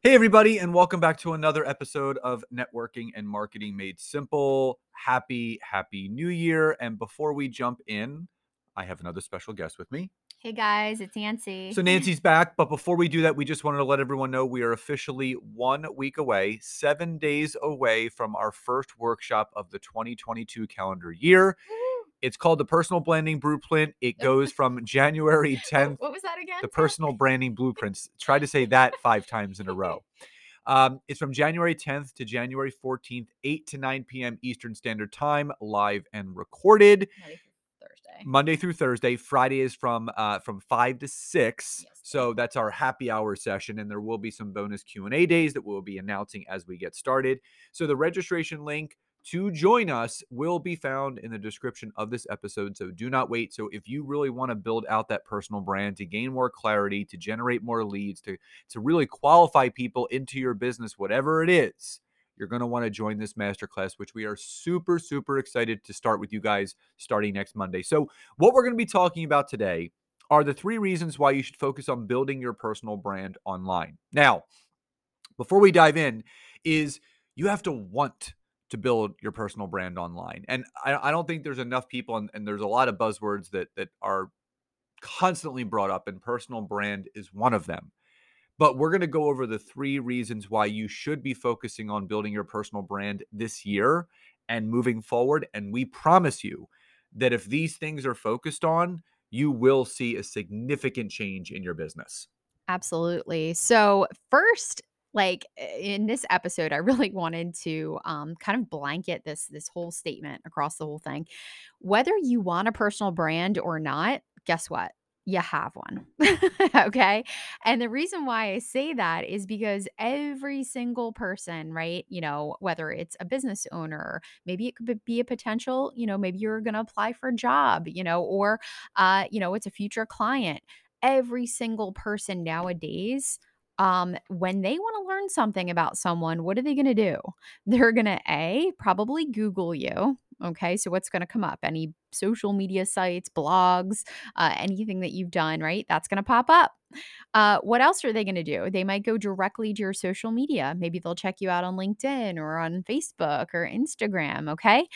Hey, everybody, and welcome back to another episode of Networking and Marketing Made Simple. Happy, happy new year. And before we jump in, I have another special guest with me. Hey guys, it's Nancy. So, Nancy's back. But before we do that, we just wanted to let everyone know we are officially one week away, seven days away from our first workshop of the 2022 calendar year. It's called the Personal Branding Blueprint. It goes from January 10th. What was that again? The Personal Branding Blueprints. Try to say that five times in a row. Um, it's from January 10th to January 14th, 8 to 9 p.m. Eastern Standard Time, live and recorded. Monday through Thursday. Monday through Thursday. Friday is from uh, from five to six. Yes. So that's our happy hour session, and there will be some bonus Q and A days that we'll be announcing as we get started. So the registration link to join us will be found in the description of this episode. So do not wait. So if you really want to build out that personal brand to gain more clarity, to generate more leads, to to really qualify people into your business, whatever it is, you're going to want to join this masterclass, which we are super, super excited to start with you guys starting next Monday. So, what we're going to be talking about today are the three reasons why you should focus on building your personal brand online. Now, before we dive in, is you have to want to build your personal brand online. And I, I don't think there's enough people, and, and there's a lot of buzzwords that that are constantly brought up, and personal brand is one of them. But we're going to go over the three reasons why you should be focusing on building your personal brand this year and moving forward. And we promise you that if these things are focused on, you will see a significant change in your business. Absolutely. So first, like in this episode, I really wanted to um, kind of blanket this this whole statement across the whole thing. Whether you want a personal brand or not, guess what? You have one. okay. And the reason why I say that is because every single person, right? You know, whether it's a business owner, maybe it could be a potential, you know, maybe you're going to apply for a job, you know, or, uh, you know, it's a future client. Every single person nowadays um, when they want to learn something about someone, what are they going to do? They're going to A, probably Google you. Okay. So what's going to come up? Any social media sites, blogs, uh, anything that you've done, right? That's going to pop up. Uh, what else are they going to do? They might go directly to your social media. Maybe they'll check you out on LinkedIn or on Facebook or Instagram. Okay.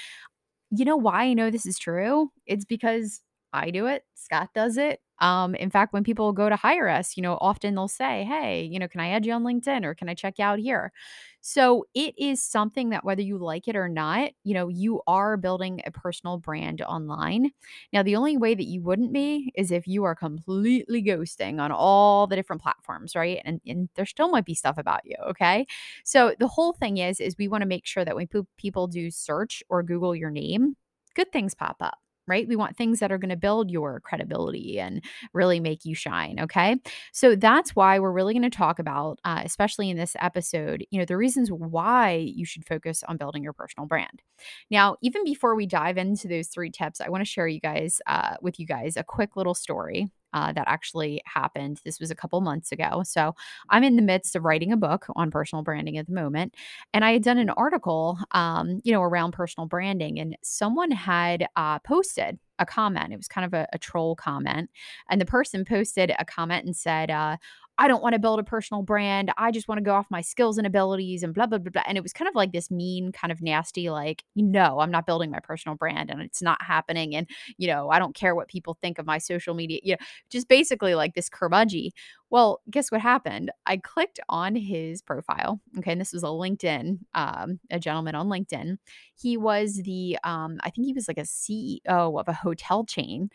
You know why I know this is true? It's because I do it. Scott does it. Um, in fact, when people go to hire us, you know, often they'll say, Hey, you know, can I add you on LinkedIn or can I check you out here? So it is something that whether you like it or not, you know, you are building a personal brand online. Now, the only way that you wouldn't be is if you are completely ghosting on all the different platforms, right? And, and there still might be stuff about you. Okay. So the whole thing is, is we want to make sure that when people do search or Google your name, good things pop up right? We want things that are going to build your credibility and really make you shine. Okay. So that's why we're really going to talk about, uh, especially in this episode, you know, the reasons why you should focus on building your personal brand. Now, even before we dive into those three tips, I want to share you guys, uh, with you guys, a quick little story uh, that actually happened. This was a couple months ago. So I'm in the midst of writing a book on personal branding at the moment. And I had done an article, um, you know, around personal branding, and someone had uh, posted a comment. It was kind of a, a, troll comment. And the person posted a comment and said, uh, I don't want to build a personal brand. I just want to go off my skills and abilities and blah, blah, blah, blah. And it was kind of like this mean, kind of nasty, like, no, I'm not building my personal brand and it's not happening. And, you know, I don't care what people think of my social media, you know, just basically like this curmudgy. Well, guess what happened? I clicked on his profile. Okay. And this was a LinkedIn, um, a gentleman on LinkedIn. He was the, um, I think he was like a CEO of a hotel chain.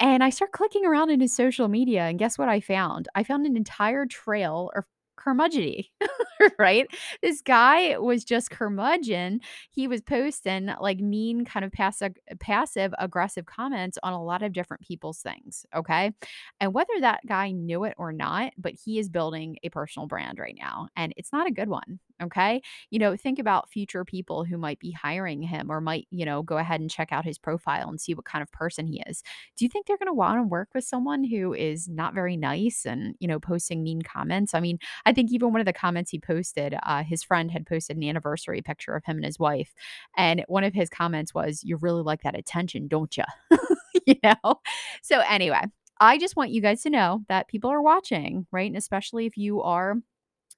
And I start clicking around in his social media, and guess what I found? I found an entire trail or curmudgeony, right? This guy was just curmudgeon. He was posting like mean, kind of passive, passive aggressive comments on a lot of different people's things. Okay. And whether that guy knew it or not, but he is building a personal brand right now. And it's not a good one. Okay. You know, think about future people who might be hiring him or might, you know, go ahead and check out his profile and see what kind of person he is. Do you think they're going to want to work with someone who is not very nice and, you know, posting mean comments? I mean, I think even one of the comments he posted, uh, his friend had posted an anniversary picture of him and his wife. And one of his comments was, You really like that attention, don't you? you know? So, anyway, I just want you guys to know that people are watching, right? And especially if you are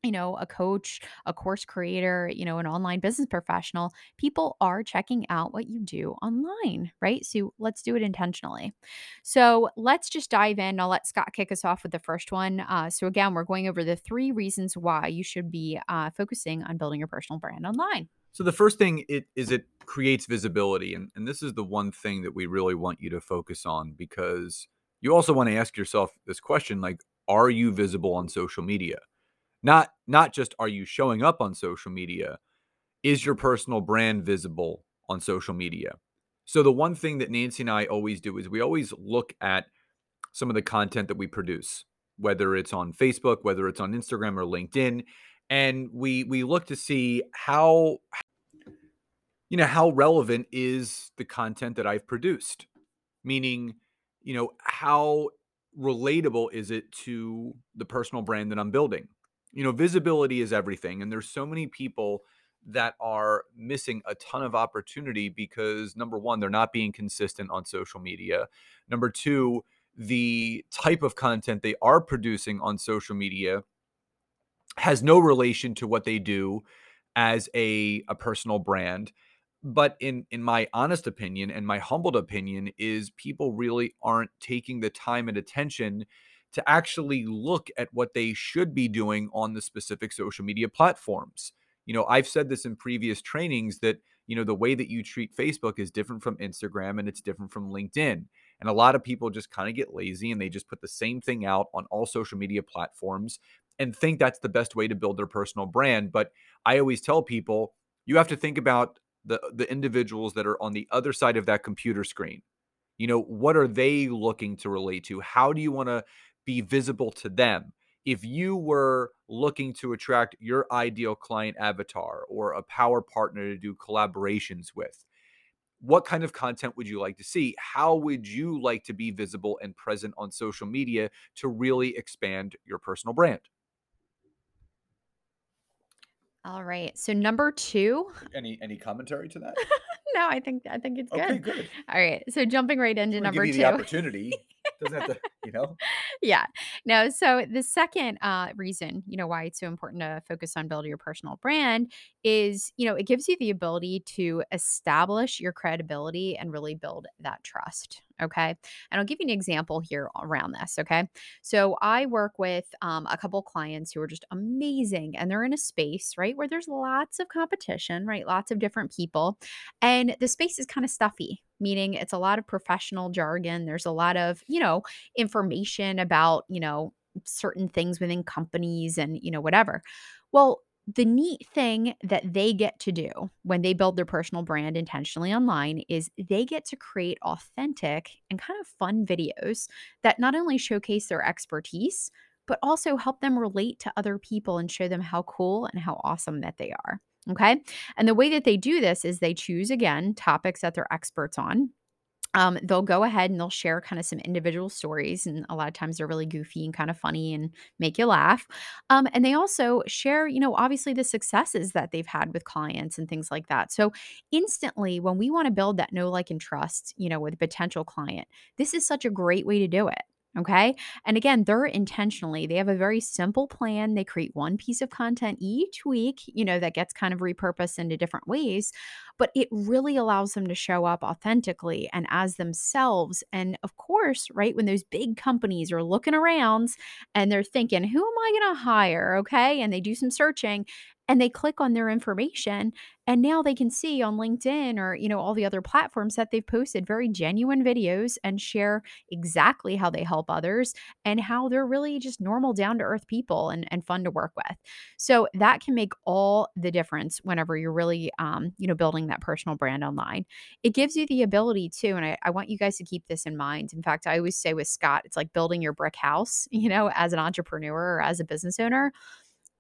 you know, a coach, a course creator, you know, an online business professional, people are checking out what you do online, right? So let's do it intentionally. So let's just dive in. I'll let Scott kick us off with the first one. Uh, so, again, we're going over the three reasons why you should be uh, focusing on building your personal brand online. So the first thing it is it creates visibility and, and this is the one thing that we really want you to focus on because you also want to ask yourself this question like are you visible on social media? Not not just are you showing up on social media, is your personal brand visible on social media? So the one thing that Nancy and I always do is we always look at some of the content that we produce, whether it's on Facebook, whether it's on Instagram or LinkedIn, and we we look to see how you know how relevant is the content that I've produced? Meaning, you know, how relatable is it to the personal brand that I'm building? You know, visibility is everything. And there's so many people that are missing a ton of opportunity because number one, they're not being consistent on social media. Number two, the type of content they are producing on social media has no relation to what they do as a, a personal brand but in in my honest opinion and my humbled opinion is people really aren't taking the time and attention to actually look at what they should be doing on the specific social media platforms. You know, I've said this in previous trainings that, you know, the way that you treat Facebook is different from Instagram and it's different from LinkedIn. And a lot of people just kind of get lazy and they just put the same thing out on all social media platforms and think that's the best way to build their personal brand. But I always tell people you have to think about the the individuals that are on the other side of that computer screen. You know, what are they looking to relate to? How do you want to be visible to them. If you were looking to attract your ideal client avatar or a power partner to do collaborations with, what kind of content would you like to see? How would you like to be visible and present on social media to really expand your personal brand? All right. So number 2, Any any commentary to that? no, I think I think it's Okay, good. Okay, good. All right. So jumping right into gonna give number you the 2. opportunity. Doesn't have to, you know. yeah. No, so the second uh, reason, you know, why it's so important to focus on building your personal brand is, you know, it gives you the ability to establish your credibility and really build that trust. Okay. And I'll give you an example here around this. Okay. So I work with um, a couple clients who are just amazing and they're in a space, right, where there's lots of competition, right? Lots of different people. And the space is kind of stuffy, meaning it's a lot of professional jargon. There's a lot of, you know, information about, you know, certain things within companies and, you know, whatever. Well, the neat thing that they get to do when they build their personal brand intentionally online is they get to create authentic and kind of fun videos that not only showcase their expertise, but also help them relate to other people and show them how cool and how awesome that they are. Okay. And the way that they do this is they choose again topics that they're experts on um, they'll go ahead and they'll share kind of some individual stories. And a lot of times they're really goofy and kind of funny and make you laugh. Um, and they also share, you know, obviously the successes that they've had with clients and things like that. So instantly, when we want to build that know, like, and trust, you know, with a potential client, this is such a great way to do it. Okay. And again, they're intentionally, they have a very simple plan. They create one piece of content each week, you know, that gets kind of repurposed into different ways, but it really allows them to show up authentically and as themselves. And of course, right, when those big companies are looking around and they're thinking, who am I going to hire? Okay. And they do some searching and they click on their information and now they can see on LinkedIn or you know all the other platforms that they've posted very genuine videos and share exactly how they help others and how they're really just normal down to earth people and, and fun to work with. So that can make all the difference whenever you're really um, you know building that personal brand online. It gives you the ability to and I, I want you guys to keep this in mind. In fact i always say with scott it's like building your brick house you know as an entrepreneur or as a business owner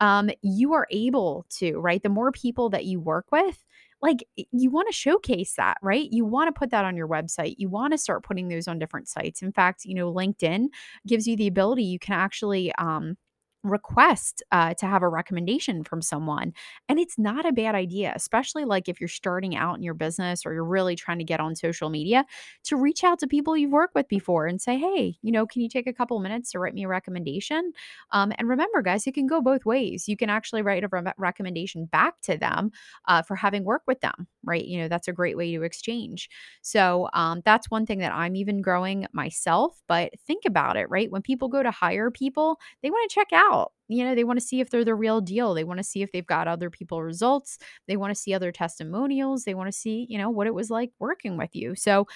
um, you are able to, right? The more people that you work with, like you want to showcase that, right? You want to put that on your website. You want to start putting those on different sites. In fact, you know, LinkedIn gives you the ability, you can actually um, request uh, to have a recommendation from someone. And it's not a bad idea, especially like if you're starting out in your business or you're really trying to get on social media, to reach out to people you've worked with before and say, hey, you know, can you take a couple minutes to write me a recommendation? Um, and remember, guys, it can go both ways. You can actually write a re- recommendation back to them uh, for having worked with them, right? You know, that's a great way to exchange. So um, that's one thing that I'm even growing myself. But think about it, right? When people go to hire people, they want to check out out. You know, they want to see if they're the real deal. They want to see if they've got other people results. They want to see other testimonials. They want to see, you know, what it was like working with you. So,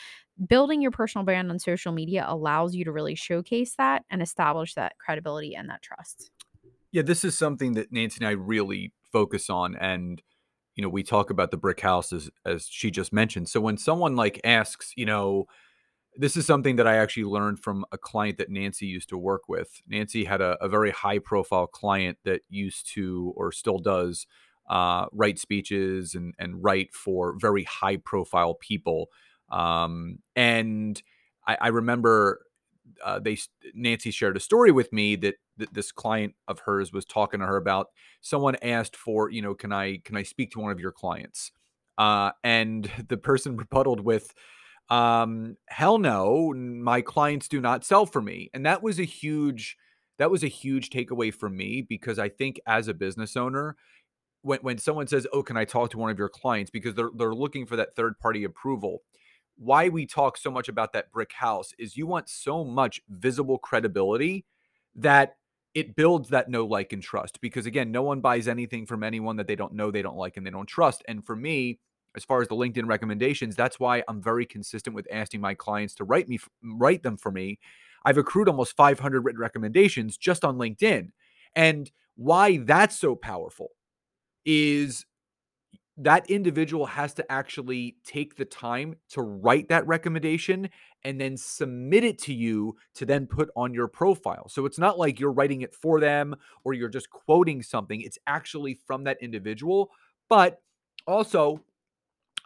building your personal brand on social media allows you to really showcase that and establish that credibility and that trust. Yeah, this is something that Nancy and I really focus on and you know, we talk about the brick house as, as she just mentioned. So when someone like asks, you know, this is something that I actually learned from a client that Nancy used to work with. Nancy had a, a very high profile client that used to, or still does, uh, write speeches and, and write for very high profile people. Um, and I, I remember uh, they Nancy shared a story with me that, that this client of hers was talking to her about. Someone asked for, you know, can I can I speak to one of your clients? Uh, and the person rebutted with, um hell no my clients do not sell for me and that was a huge that was a huge takeaway for me because i think as a business owner when, when someone says oh can i talk to one of your clients? because they're, they're looking for that third party approval why we talk so much about that brick house is you want so much visible credibility that it builds that no like and trust because again no one buys anything from anyone that they don't know they don't like and they don't trust and for me as far as the LinkedIn recommendations, that's why I'm very consistent with asking my clients to write me write them for me. I've accrued almost 500 written recommendations just on LinkedIn. And why that's so powerful is that individual has to actually take the time to write that recommendation and then submit it to you to then put on your profile. So it's not like you're writing it for them or you're just quoting something. It's actually from that individual. But also,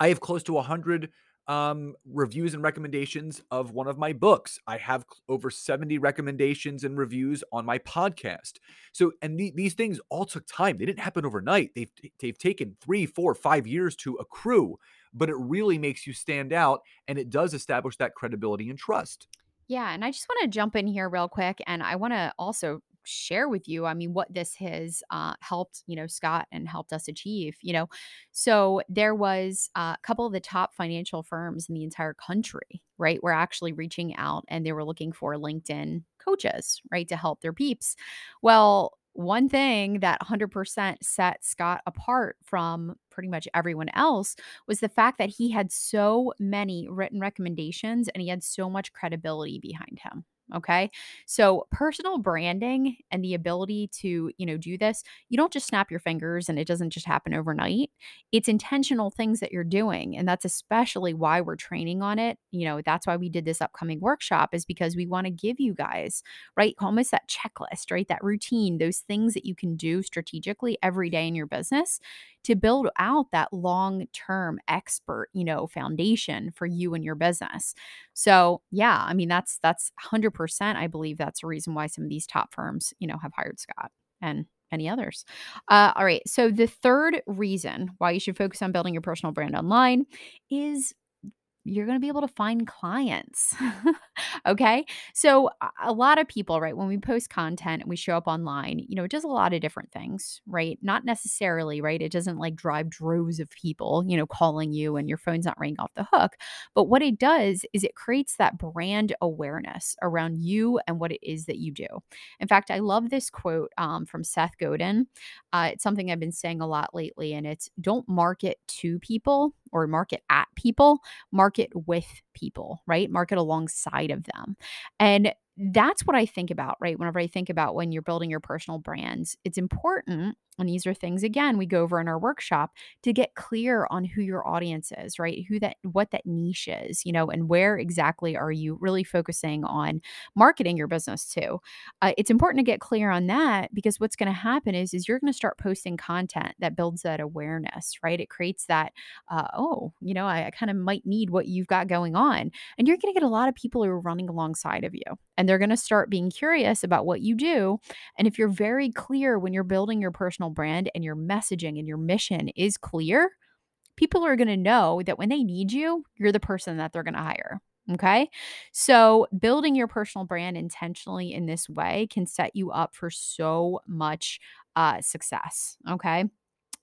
I have close to 100 um, reviews and recommendations of one of my books. I have over 70 recommendations and reviews on my podcast. So, and the, these things all took time. They didn't happen overnight. They've they've taken three, four, five years to accrue, but it really makes you stand out, and it does establish that credibility and trust. Yeah, and I just want to jump in here real quick, and I want to also share with you i mean what this has uh, helped you know scott and helped us achieve you know so there was uh, a couple of the top financial firms in the entire country right were actually reaching out and they were looking for linkedin coaches right to help their peeps well one thing that 100% set Scott apart from pretty much everyone else was the fact that he had so many written recommendations and he had so much credibility behind him. Okay. So personal branding and the ability to, you know, do this, you don't just snap your fingers and it doesn't just happen overnight. It's intentional things that you're doing. And that's especially why we're training on it. You know, that's why we did this upcoming workshop is because we want to give you guys, right? Almost that checklist, right? That routine, those things that you can do strategically every day in your business to build out that long term expert, you know, foundation for you and your business. So, yeah, I mean, that's, that's 100%. I believe that's the reason why some of these top firms, you know, have hired Scott and any others. Uh, all right. So, the third reason why you should focus on building your personal brand online is you're going to be able to find clients. okay. So, a- lot of people, right, when we post content and we show up online, you know, it does a lot of different things, right? Not necessarily, right? It doesn't like drive droves of people, you know, calling you and your phone's not ringing off the hook. But what it does is it creates that brand awareness around you and what it is that you do. In fact, I love this quote um, from Seth Godin. Uh, it's something I've been saying a lot lately, and it's don't market to people or market at people, market with people, right? Market alongside of them. And that's what I think about, right? Whenever I think about when you're building your personal brands, it's important. And these are things again we go over in our workshop to get clear on who your audience is, right? Who that what that niche is, you know, and where exactly are you really focusing on marketing your business to? Uh, it's important to get clear on that because what's going to happen is is you're going to start posting content that builds that awareness, right? It creates that uh, oh, you know, I, I kind of might need what you've got going on. And you're going to get a lot of people who are running alongside of you and they're going to start being curious about what you do. And if you're very clear when you're building your personal brand and your messaging and your mission is clear, people are going to know that when they need you, you're the person that they're going to hire. Okay. So, building your personal brand intentionally in this way can set you up for so much uh, success. Okay.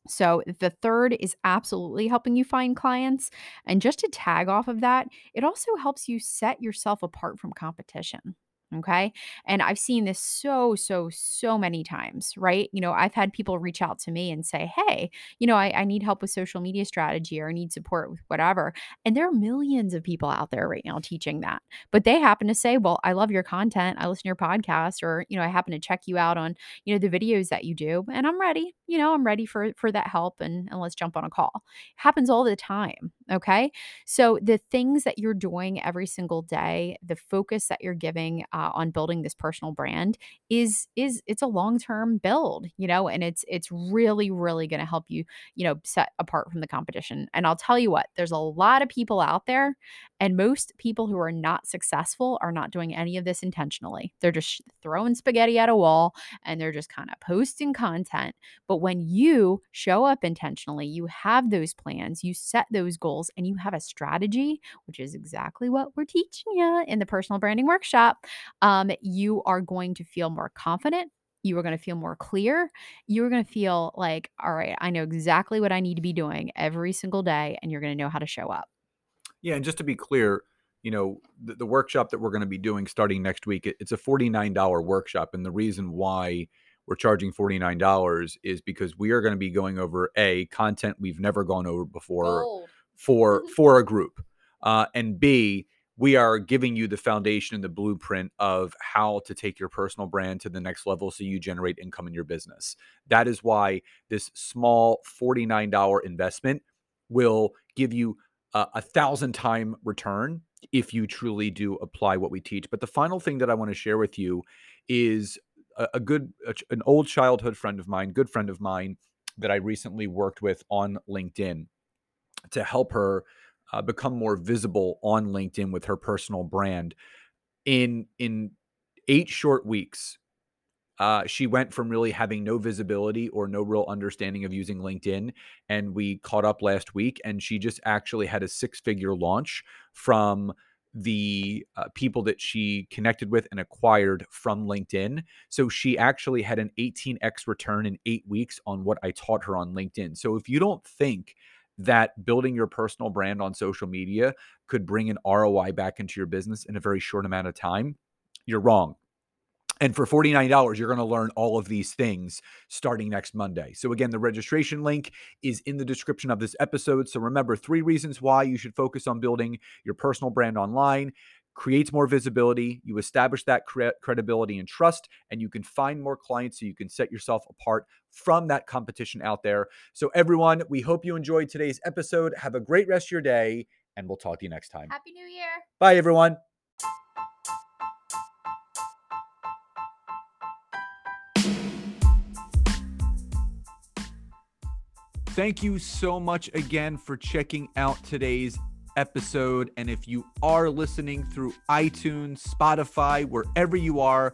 So, the third is absolutely helping you find clients. And just to tag off of that, it also helps you set yourself apart from competition. Okay. And I've seen this so, so, so many times, right? You know, I've had people reach out to me and say, Hey, you know, I, I need help with social media strategy or I need support with whatever. And there are millions of people out there right now teaching that. But they happen to say, Well, I love your content. I listen to your podcast, or, you know, I happen to check you out on, you know, the videos that you do. And I'm ready, you know, I'm ready for for that help and, and let's jump on a call. happens all the time. Okay. So the things that you're doing every single day, the focus that you're giving uh, on building this personal brand is is it's a long-term build, you know, and it's it's really really going to help you, you know, set apart from the competition. And I'll tell you what, there's a lot of people out there and most people who are not successful are not doing any of this intentionally. They're just throwing spaghetti at a wall and they're just kind of posting content. But when you show up intentionally, you have those plans, you set those goals, and you have a strategy, which is exactly what we're teaching you in the personal branding workshop, um, you are going to feel more confident. You are going to feel more clear. You're going to feel like, all right, I know exactly what I need to be doing every single day, and you're going to know how to show up. Yeah, and just to be clear, you know, the, the workshop that we're going to be doing starting next week, it, it's a $49 workshop. And the reason why we're charging $49 is because we are going to be going over a content we've never gone over before Gold. For for a group. Uh, and B, we are giving you the foundation and the blueprint of how to take your personal brand to the next level so you generate income in your business. That is why this small $49 investment will give you a, a thousand time return if you truly do apply what we teach. But the final thing that I want to share with you is a, a good, a an old childhood friend of mine, good friend of mine that I recently worked with on LinkedIn to help her uh, become more visible on LinkedIn with her personal brand. In in eight short weeks, uh, she went from really having no visibility or no real understanding of using LinkedIn. And we caught up last week, and she just actually had a six figure launch from the uh, people that she connected with and acquired from LinkedIn. So she actually had an 18x return in eight weeks on what I taught her on LinkedIn. So if you don't think that building your personal brand on social media could bring an ROI back into your business in a very short amount of time, you're wrong. And for $49, you're going to learn all of these things starting next Monday. So, again, the registration link is in the description of this episode. So, remember three reasons why you should focus on building your personal brand online. Creates more visibility, you establish that cre- credibility and trust, and you can find more clients so you can set yourself apart from that competition out there. So, everyone, we hope you enjoyed today's episode. Have a great rest of your day, and we'll talk to you next time. Happy New Year. Bye, everyone. Thank you so much again for checking out today's episode. And if you are listening through iTunes, Spotify, wherever you are,